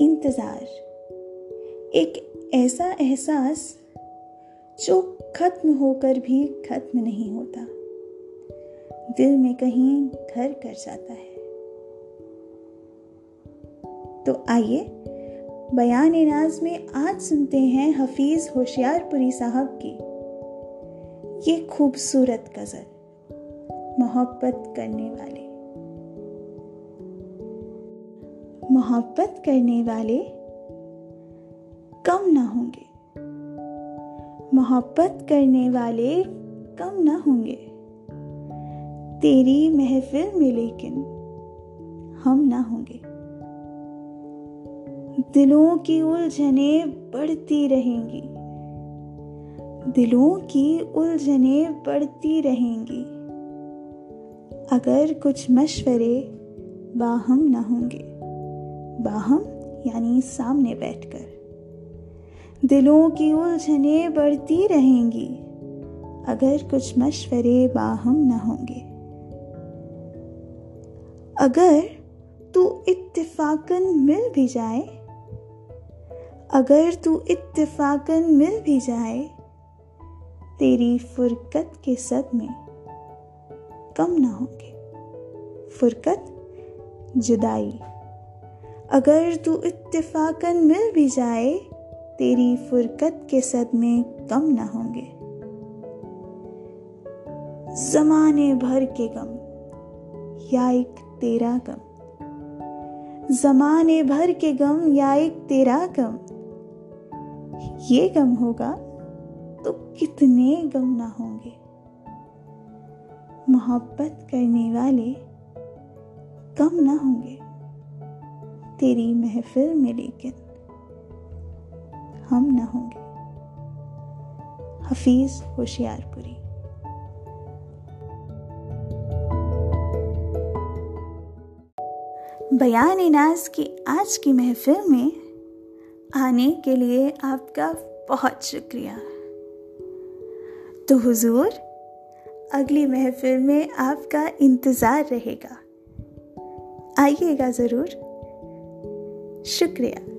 इंतज़ार। एक ऐसा एहसास जो खत्म होकर भी खत्म नहीं होता। दिल में कहीं घर कर जाता है। तो आइए, बयान नाज में आज सुनते हैं हफीज होशियारपुरी साहब की ये खूबसूरत गज़ल, मोहब्बत करने वाले। मोहब्बत करने वाले कम ना होंगे। मोहब्बत करने वाले कम ना होंगे। तेरी महफिल में लेकिन हम ना होंगे। दिलों की उलझने बढ़ती रहेंगी। दिलों की उलझने बढ़ती रहेंगी। अगर कुछ मशवरे बाहम ना होंगे। बाहम, यानी सामने बैठकर। दिलों की उलझने बढ़ती रहेंगी, अगर कुछ मशवरे बाहम ना होंगे। अगर तू इत्तेफाकन मिल भी जाए, अगर तू इत्तेफाकन मिल भी जाए, तेरी फुरकत के सदमे कम ना होंगे। फुरकत, जुदाई। अगर तू इत्तेफाकन मिल भी जाए, तेरी फुरकत के सदमे कम ना होंगे। जमाने भर के गम, या एक तेरा गम। जमाने भर के गम, या एक तेरा गम। ये गम होगा तो कितने गम ना होंगे। मोहब्बत करने वाले कम ना होंगे। तेरी महफिल में लेकिन हम ना होंगे। हफीज होशियारपुरी। बयान नाज की आज की महफिल में आने के लिए आपका बहुत शुक्रिया। तो हुजूर, अगली महफिल में आपका इंतज़ार रहेगा। आइएगा ज़रूर। शुक्रिया।